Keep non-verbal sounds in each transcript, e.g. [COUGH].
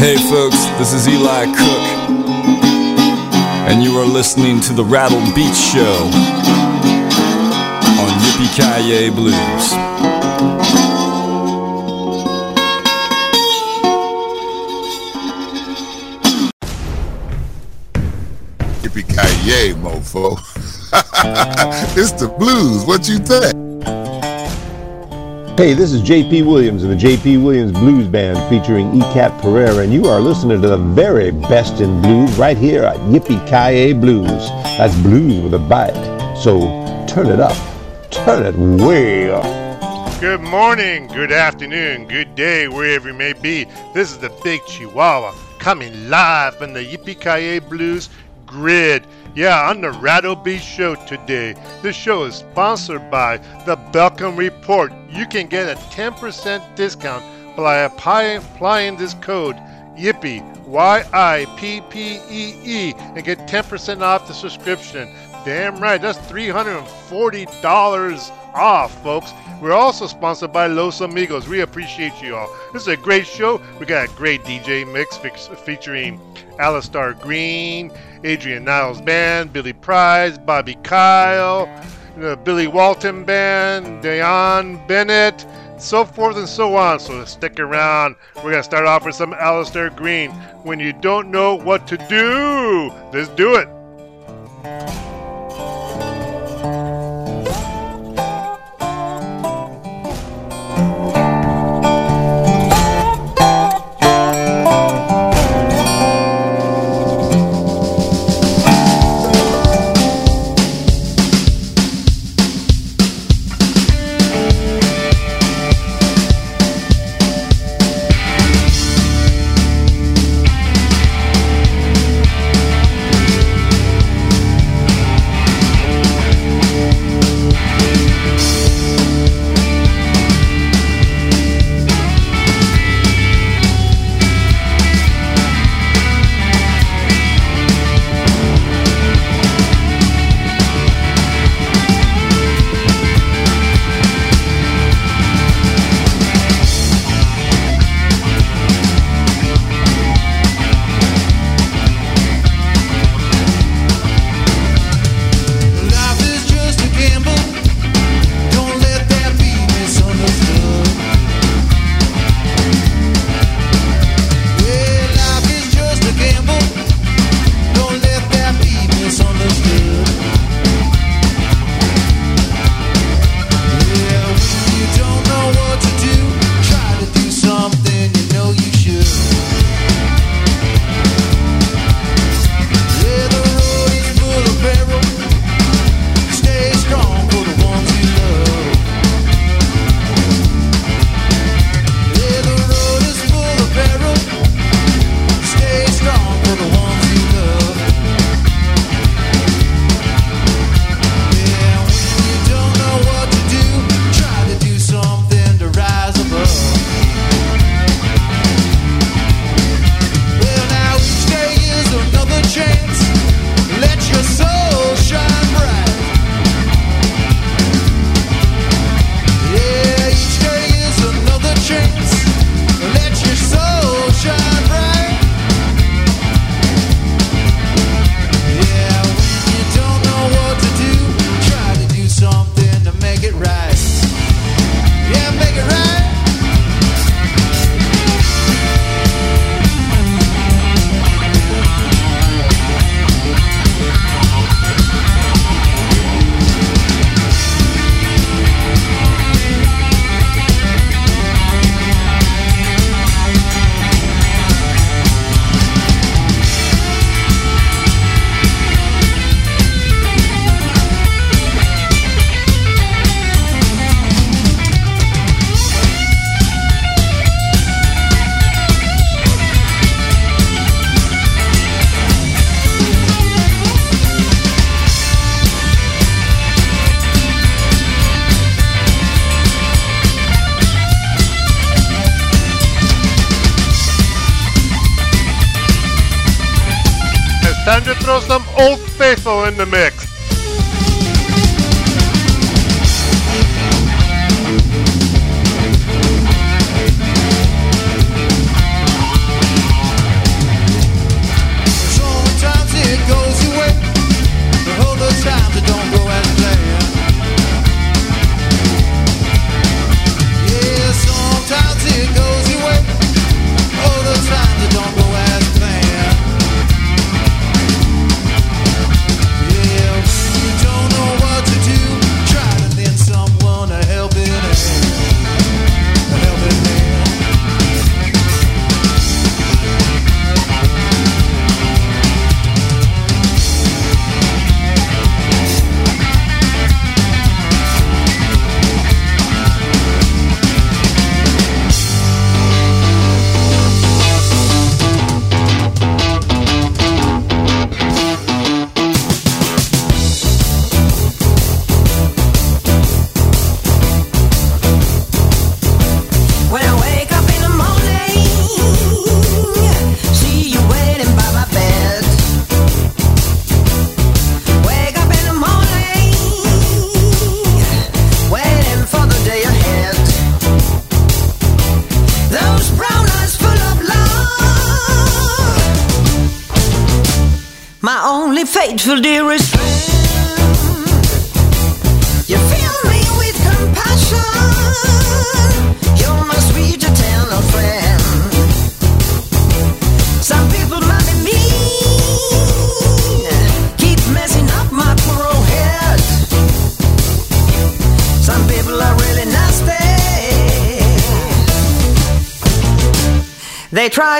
Hey folks, this is Eli Cook, and you are listening to the Rattled Beats Show on Yippee Kaye Blues. Yippee ki mofo. [LAUGHS] it's the blues. What you think? Hey, this is JP Williams of the JP Williams Blues Band featuring ECAP Pereira, and you are listening to the very best in blues right here at Yippee Ki Blues. That's blues with a bite. So turn it up. Turn it way up. Good morning, good afternoon, good day, wherever you may be. This is the Big Chihuahua coming live from the Yippee Ki Blues grid. Yeah, on the Rattled Beats Show today. This show is sponsored by the Belkin Report. You can get a 10% discount by applying this code YIPPY, Y I P P E E, and get 10% off the subscription. Damn right, that's $340 off, folks. We're also sponsored by Los Amigos. We appreciate you all. This is a great show. We got a great DJ mix featuring Alistair Green, Adrian Niles Band, Billy Price, Bobby Kyle, the Billy Walton Band, Dion Bennett, so forth and so on. So stick around. We're going to start off with some Alistair Green. When you don't know what to do, let's do it.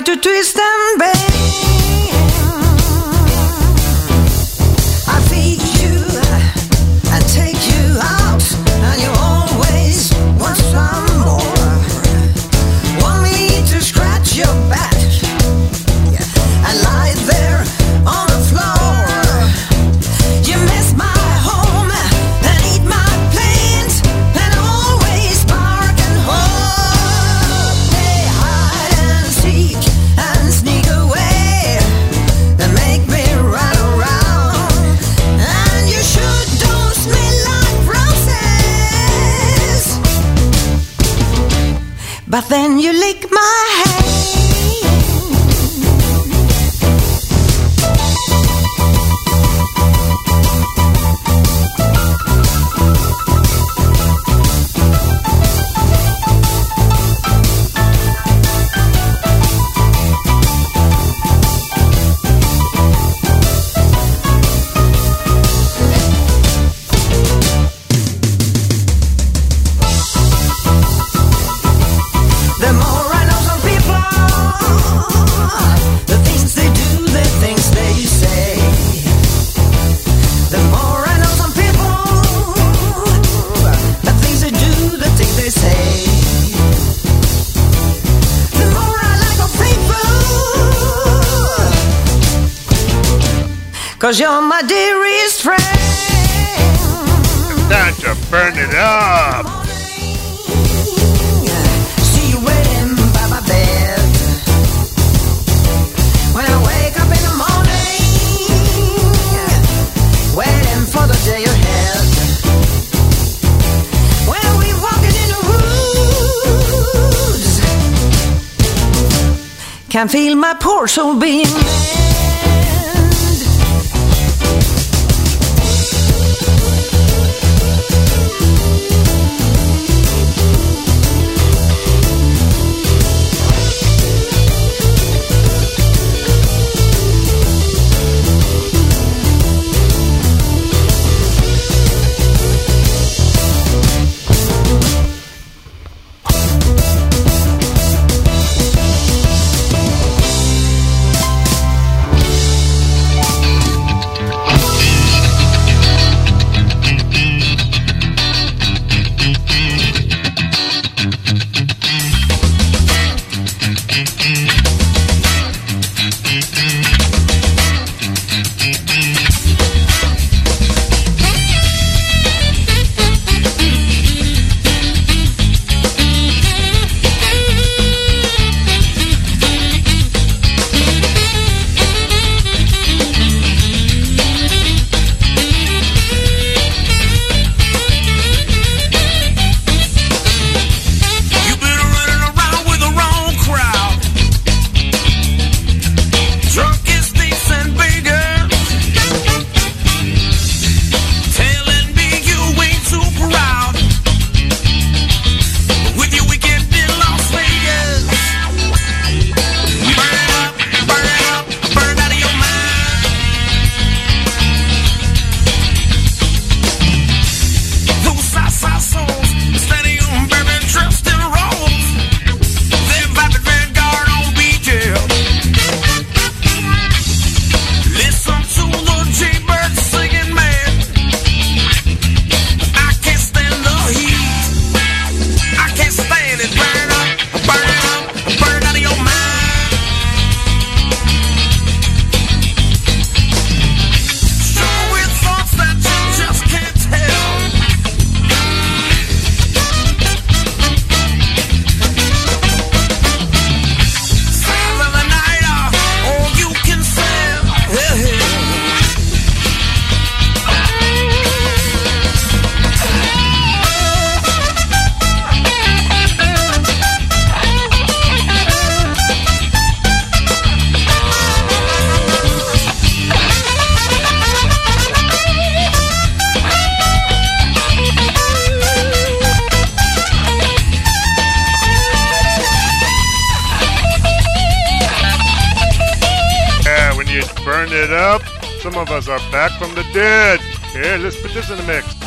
to twist Cause you're my dearest friend. Time to burn it up. See you waiting by my bed. When I wake up in the morning, waiting for the day ahead. When we walking in the woods, can feel my poor soul being back from the dead. Here, let's put this in the mix.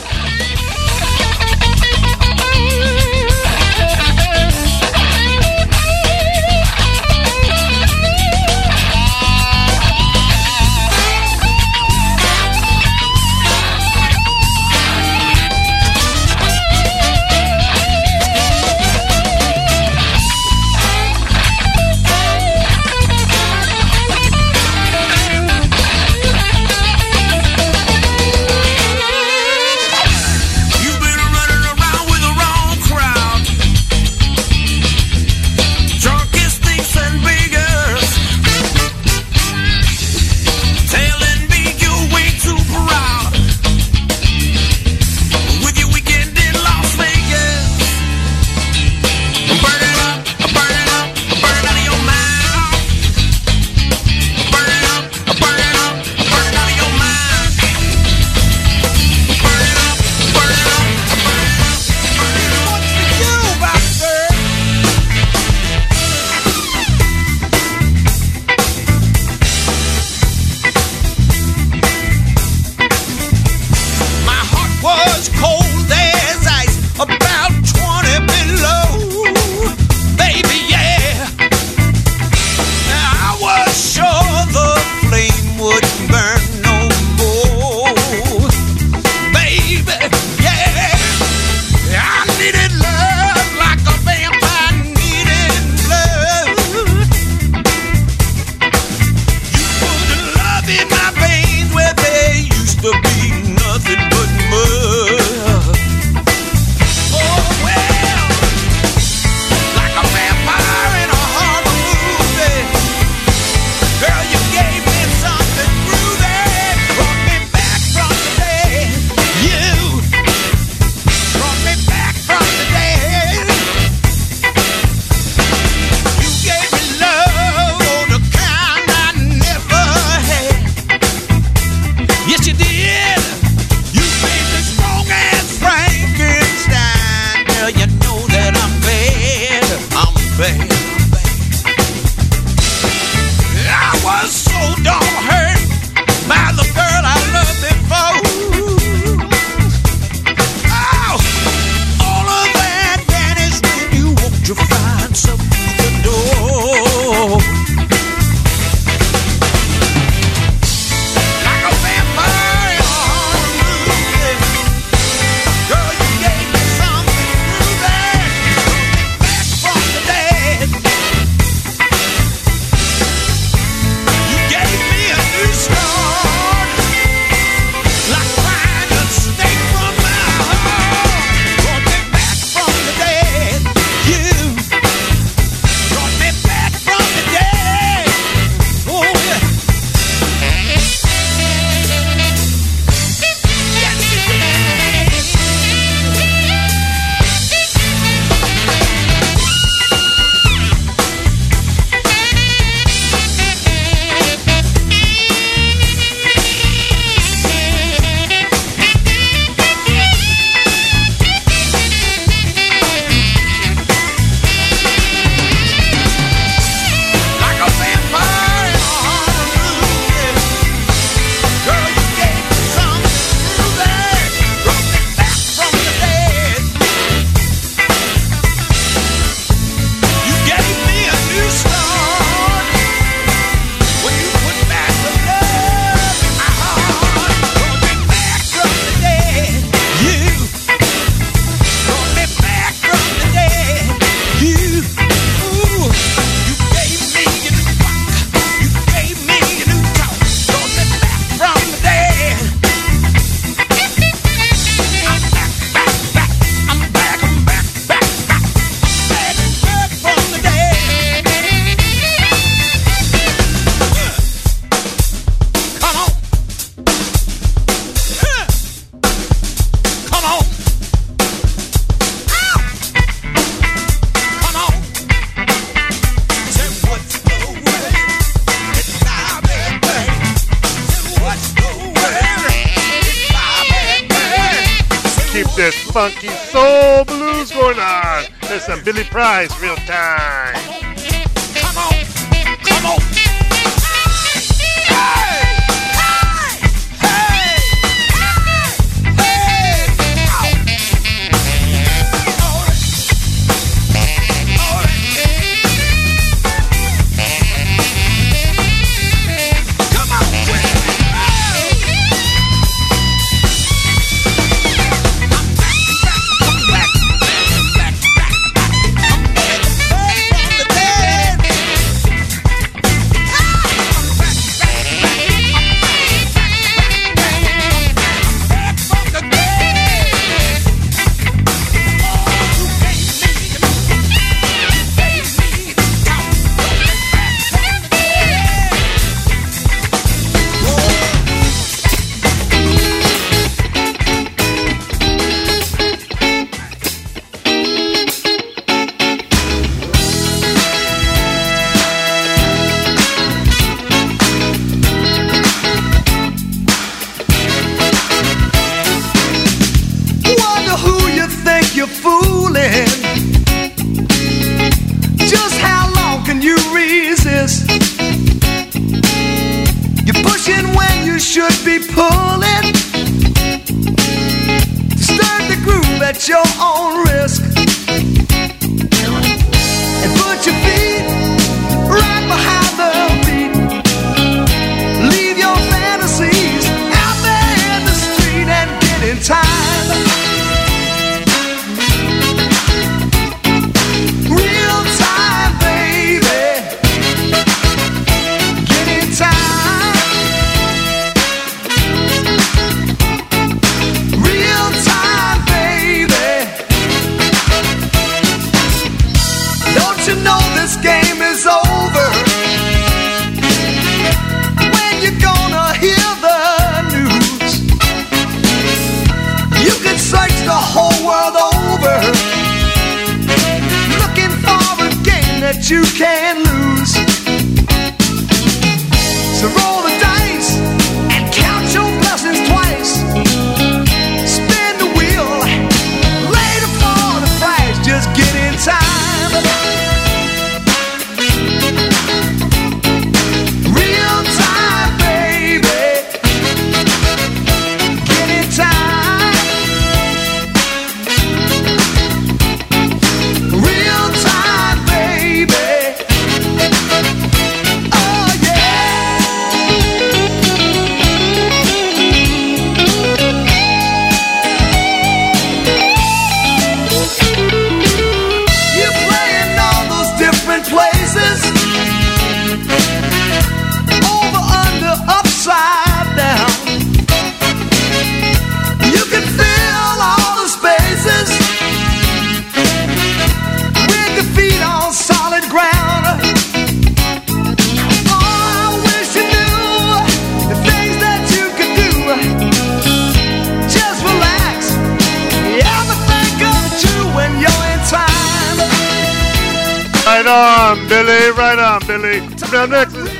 You can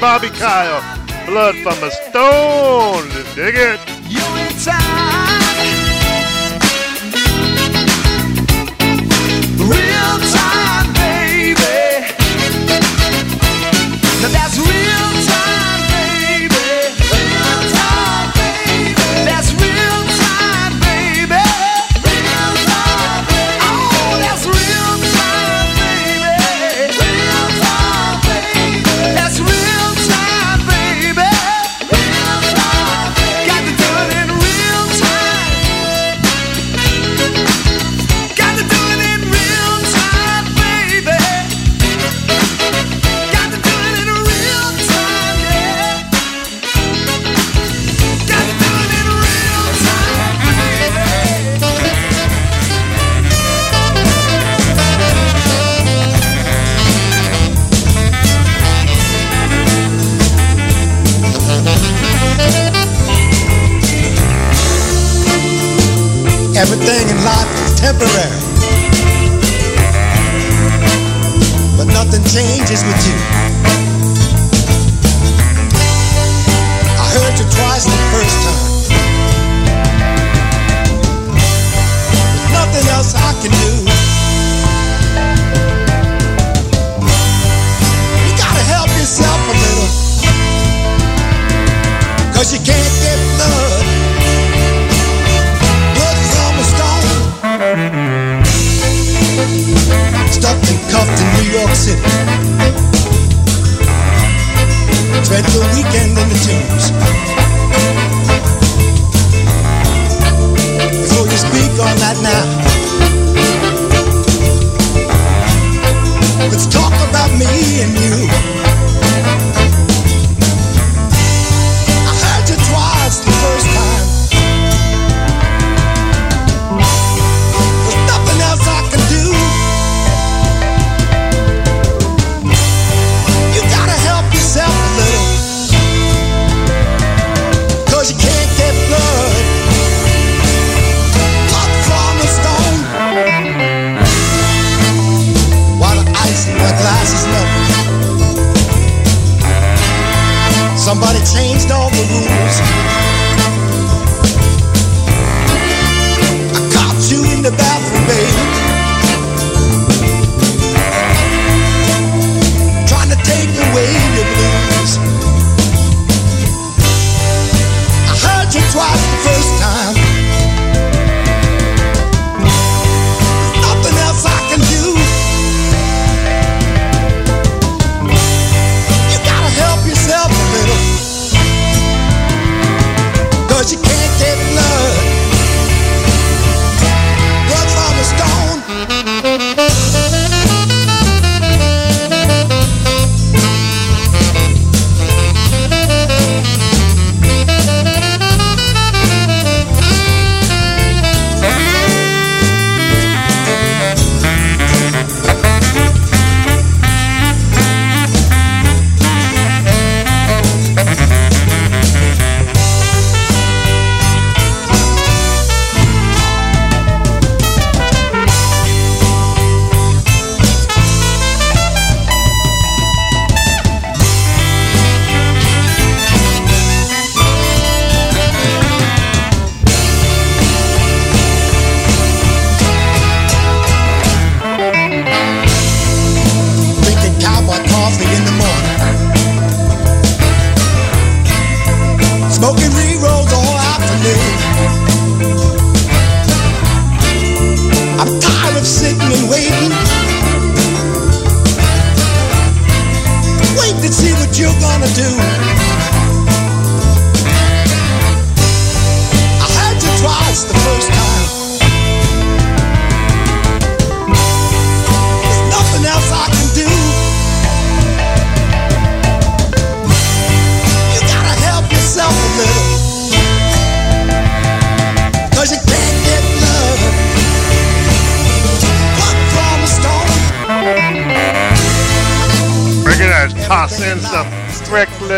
Bobby Kyle. Blood from a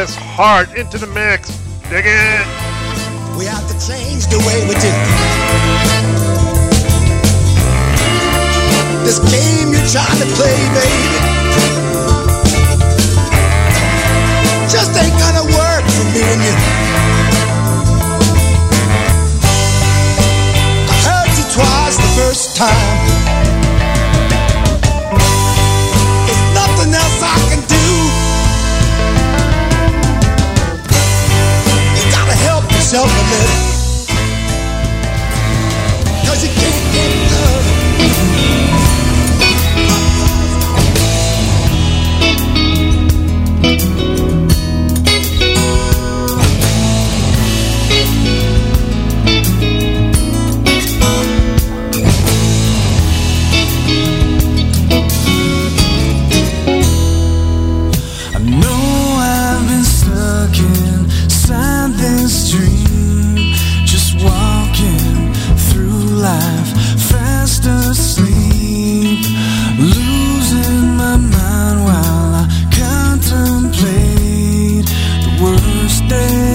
us hard into the mix. Dig it. We have to change the way we do. This game you're trying to play, baby, just ain't gonna work for me and you. I heard you twice the first time. chocolate 对。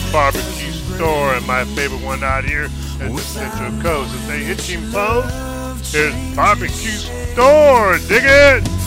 a barbecue store, and my favorite one out here is the Central Coast. If they hit him bones, there's barbecue store. Dig it.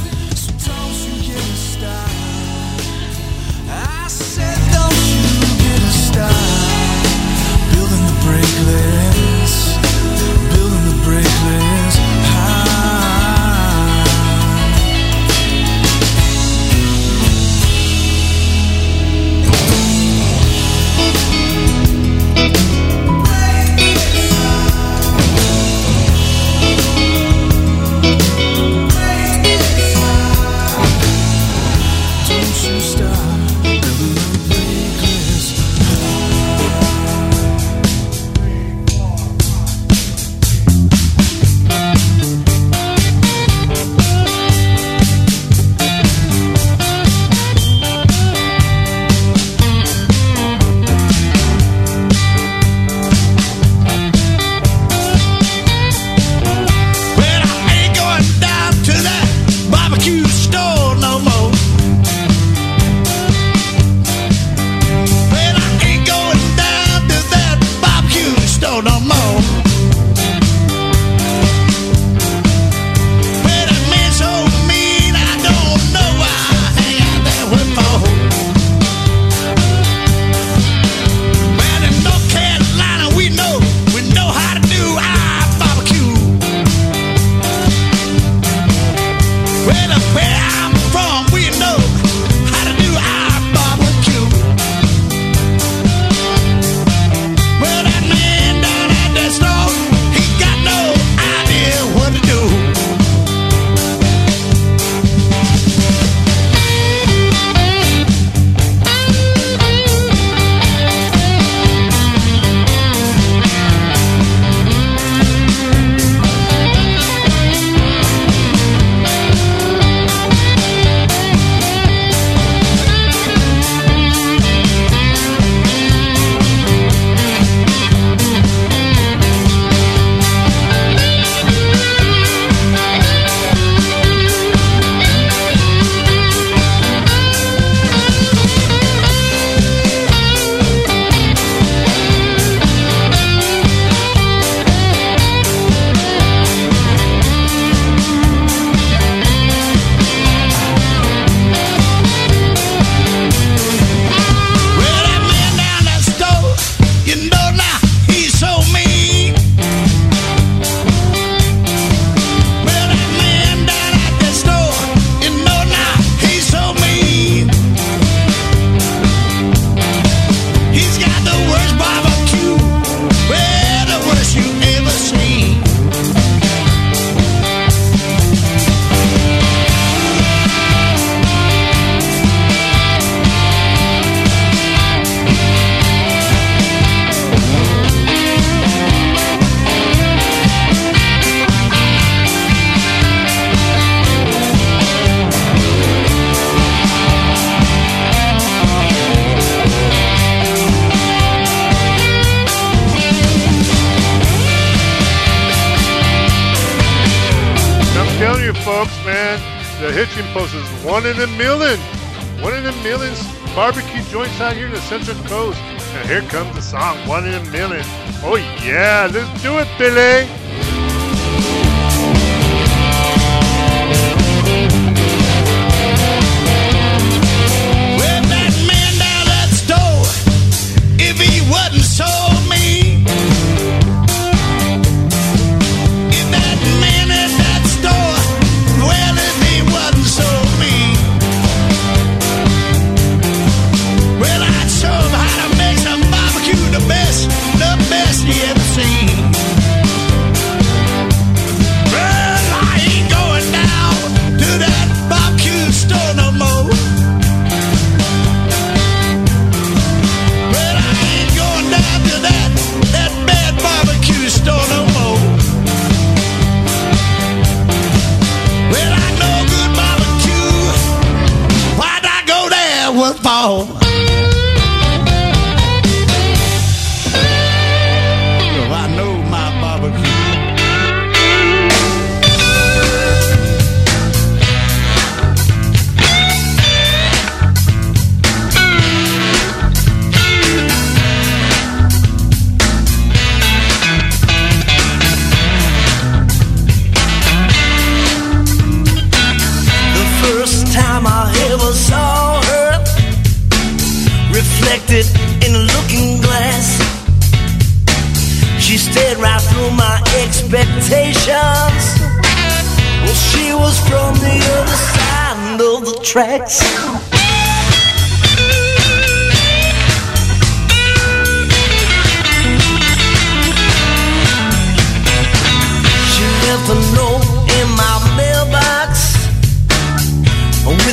And here comes the song, One in a Million. Oh yeah, let's do it, Billy!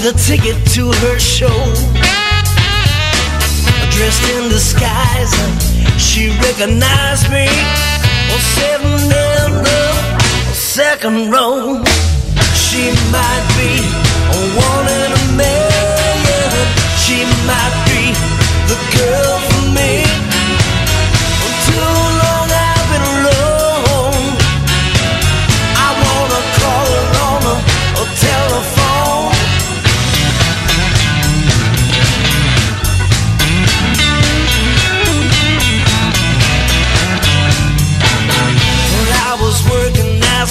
with a ticket to her show. Dressed in disguise, uh, she recognized me. Oh, sitting in the second row, she might be a one in a million. She might be the girl for me.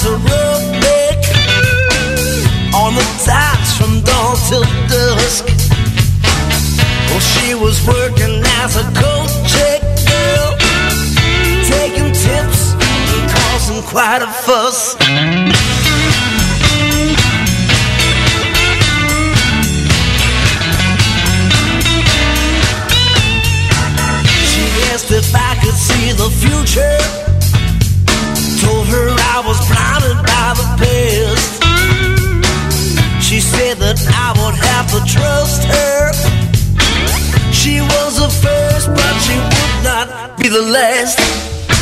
was a redneck on the docks from dawn till dusk. Well, she was working as a coat check girl, taking tips and causing quite a fuss. She asked if I could see the future Told her I was blinded by the past. She said that I would have to trust her. She was the first, but she would not be the last.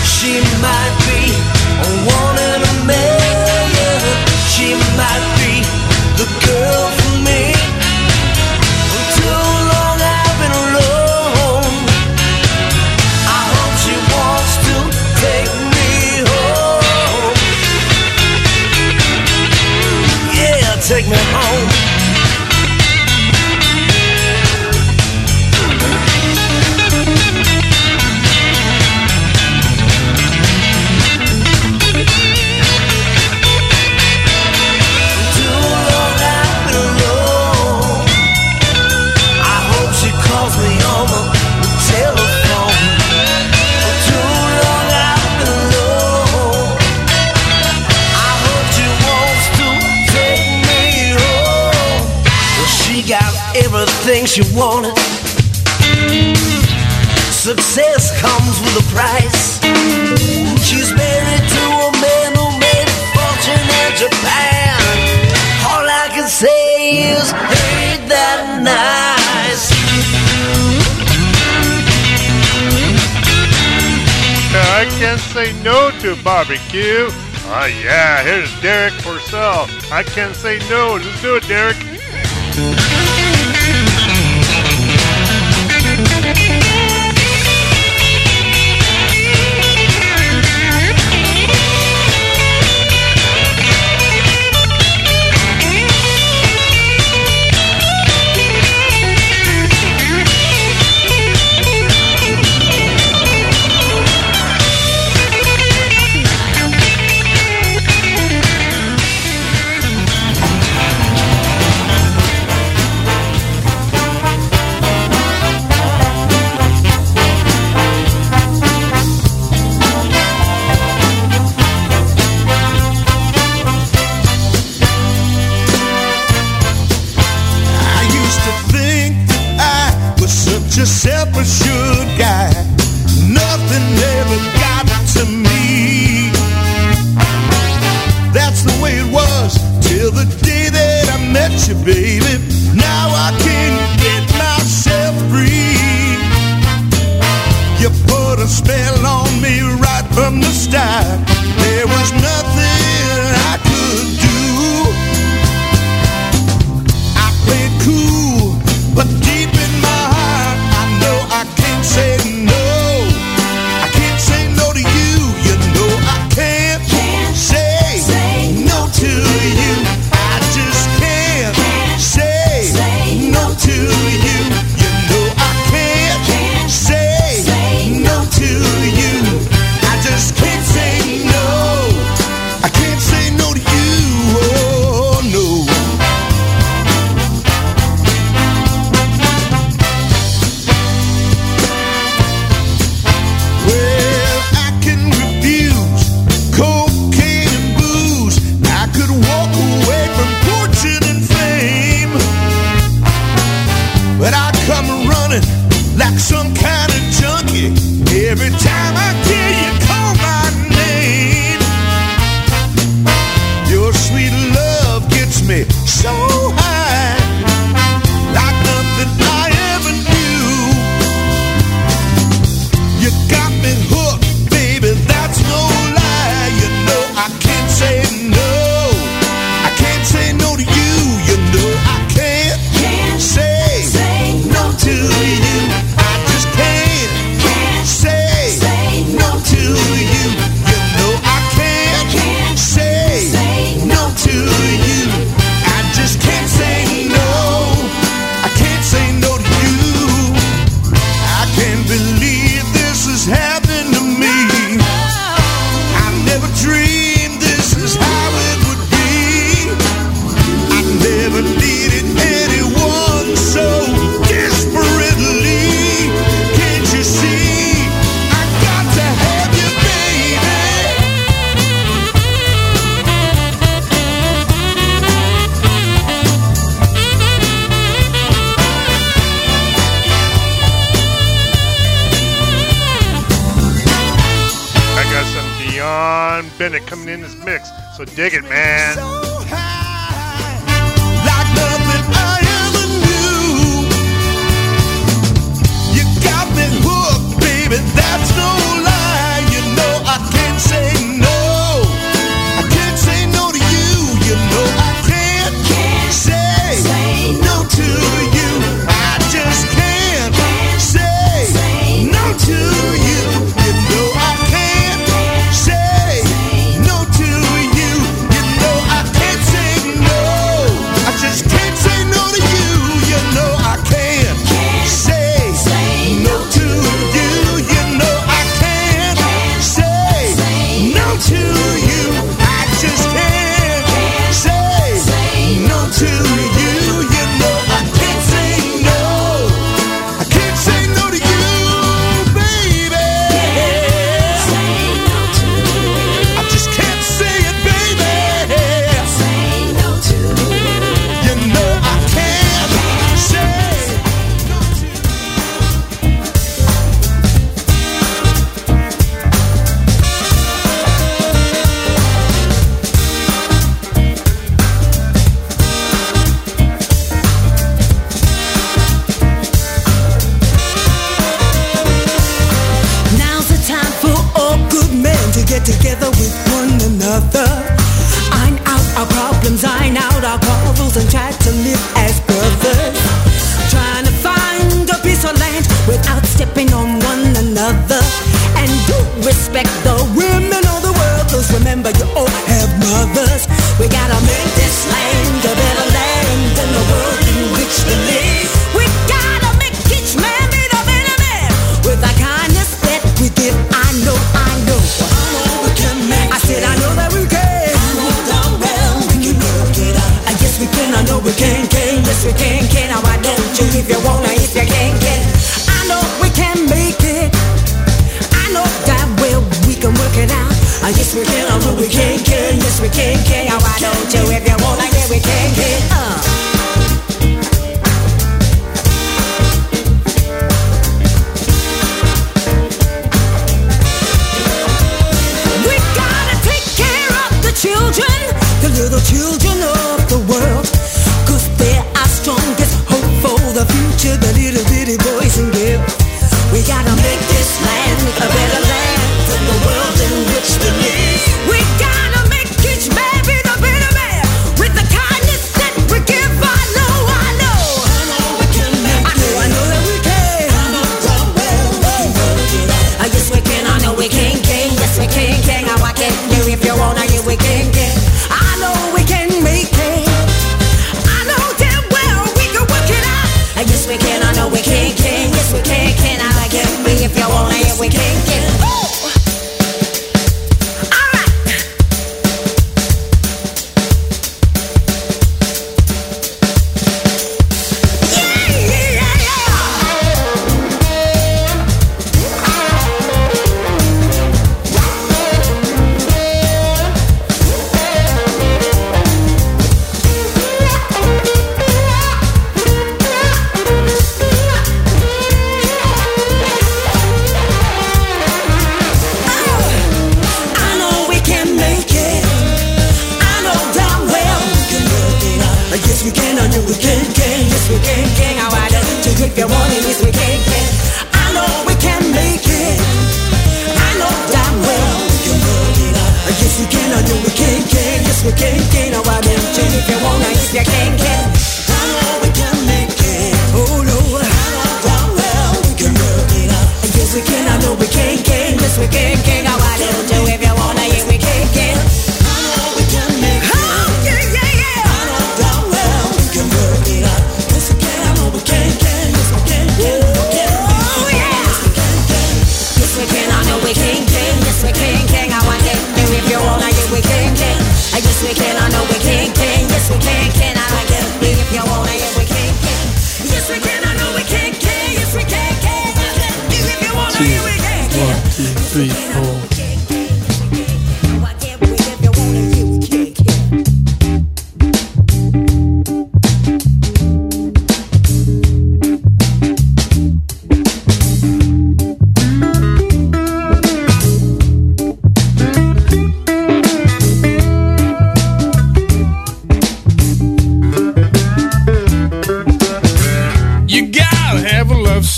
She might be a one in a million. She might things you wanted. Success comes with a price. She's married to a man who made a fortune in Japan. All I can say is, ain't that nice? I can't say no to barbecue. Ah, uh, yeah, here's Derek Purcell. I can't say no. Let's do it, Derek. digging. live flying, we can't get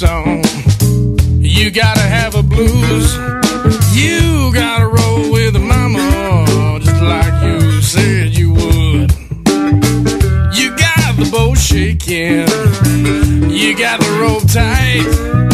song. You gotta have a blues. You gotta roll with a mama, just like you said you would. You got the bow shaking. You got the rope tight.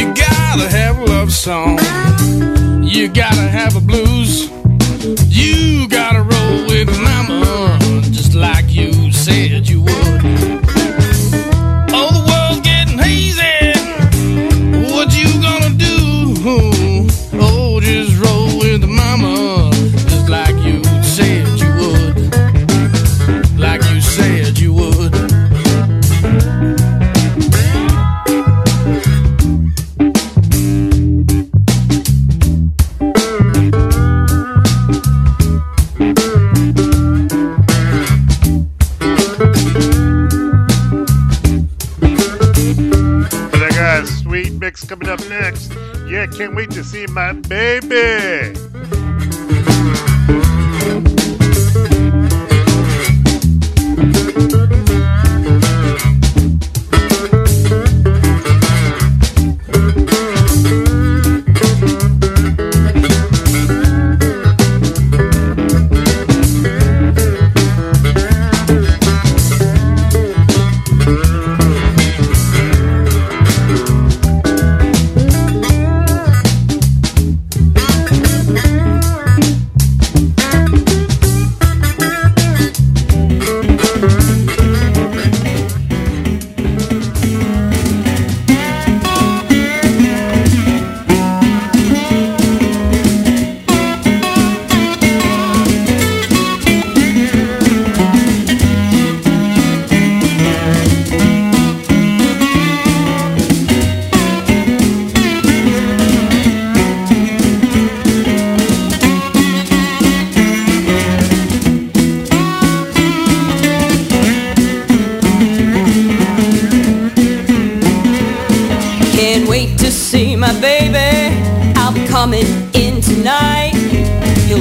You gotta have a love song. You gotta have a blues. You Yeah, can't wait to see my baby.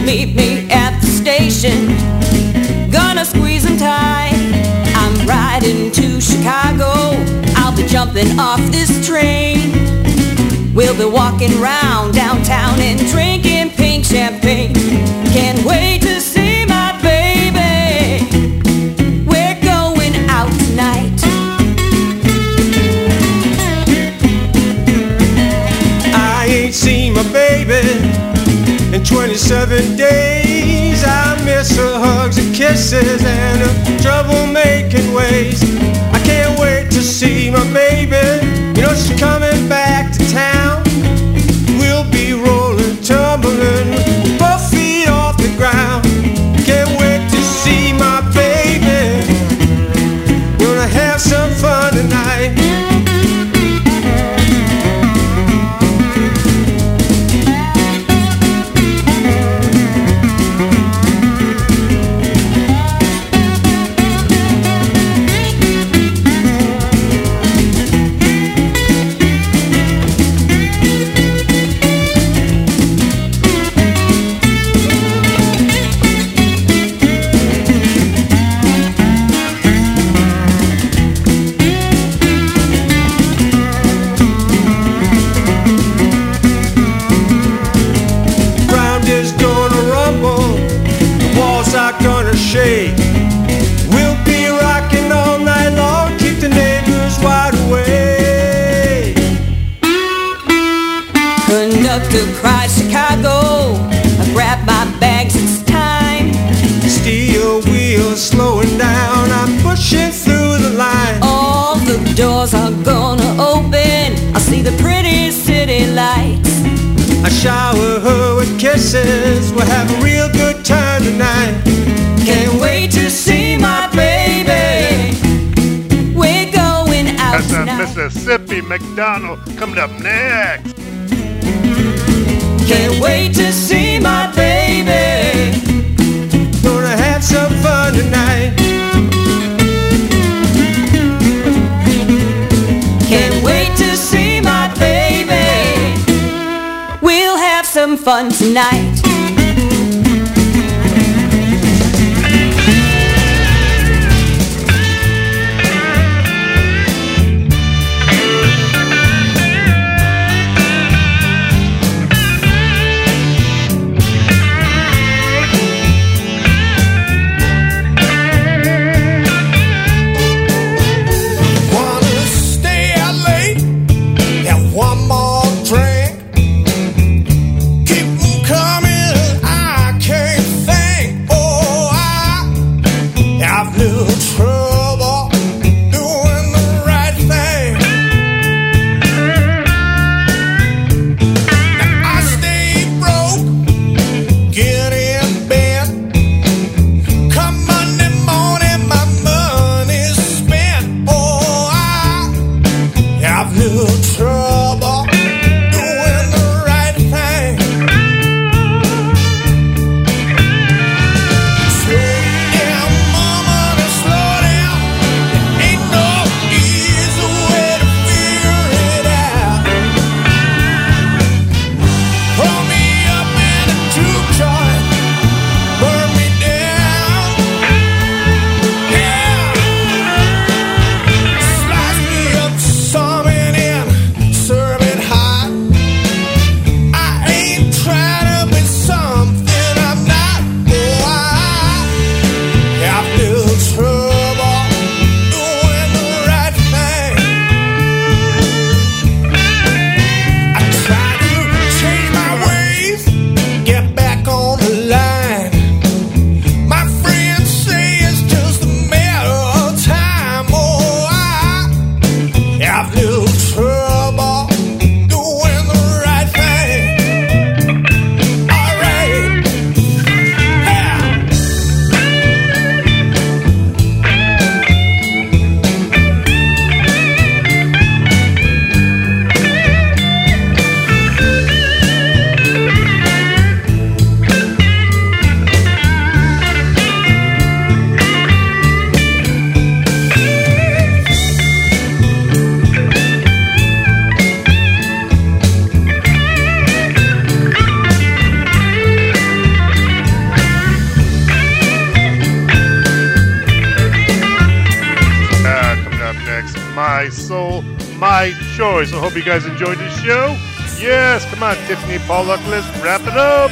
Meet me at the station. Gonna squeeze him tight. I'm riding to Chicago. I'll be jumping off this train. We'll be walking round downtown and drinking pink champagne. Can't wait to 27 days. I miss her hugs and kisses and her trouble-making ways. I can't wait to see my baby. Conductor cries Chicago. I grab my bags, it's time. Steel wheels slowing down, I'm pushing through the line. All the doors are gonna open. I'll see the pretty city lights. I shower her with kisses, we'll have a real good time tonight. Can't wait to see my baby. We're going out That's a tonight. Mississippi McDonald coming up next. Can't wait to see my baby. Gonna have some fun tonight. Can't wait to see my baby. We'll have some fun tonight. guys enjoyed the show. Yes, come on, Tiffany Pollock, let's wrap it up.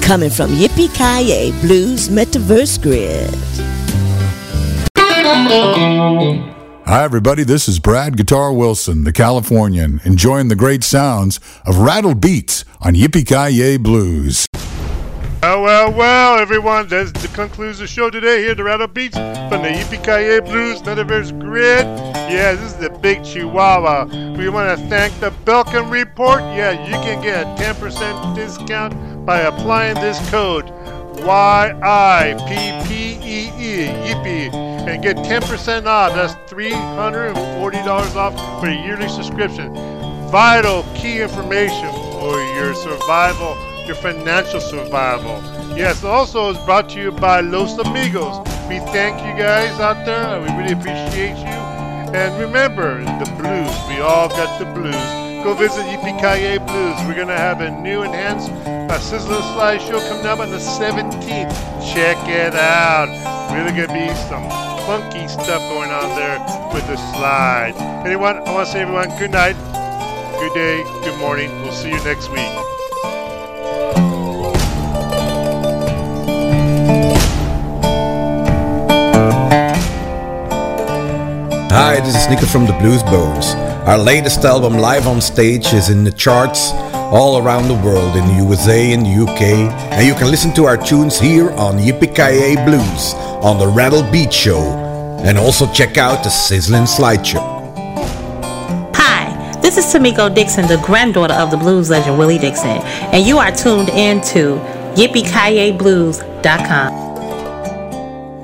coming from Yippee Kaye Blues Metaverse Grid. Hi, everybody. This is Brad Guitar Wilson, the Californian, enjoying the great sounds of rattled beats on Yippee Ki Blues. Well, well, well, everyone, that concludes the show today here at the Rattled Beats from the Yippee Blues Metaverse Grid. Yeah, this is the Big Chihuahua. We want to thank the Belkin Report. Yeah, you can get a 10% discount by applying this code Y-I-P-P-E-E, Yippee, and get 10% off. That's $340 off for a yearly subscription. Vital key information for your survival your financial survival. Yes, also is brought to you by Los Amigos. We thank you guys out there. We really appreciate you. And remember, the blues. We all got the blues. Go visit Yippee Blues. We're going to have a new enhanced uh, Sizzler slideshow coming up on the 17th. Check it out. Really going to be some funky stuff going on there with the slide. Anyone, I want to say everyone good night, good day, good morning. We'll see you next week. Hi, this is Nico from the Blues Bones. Our latest album, Live on Stage, is in the charts all around the world, in the USA and the UK, and you can listen to our tunes here on Yippee Blues on the Rattle Beat Show, and also check out the Sizzling Slideshow. Hi, this is Tamiko Dixon, the granddaughter of the blues legend Willie Dixon, and you are tuned in to YippieKayeBlues.com.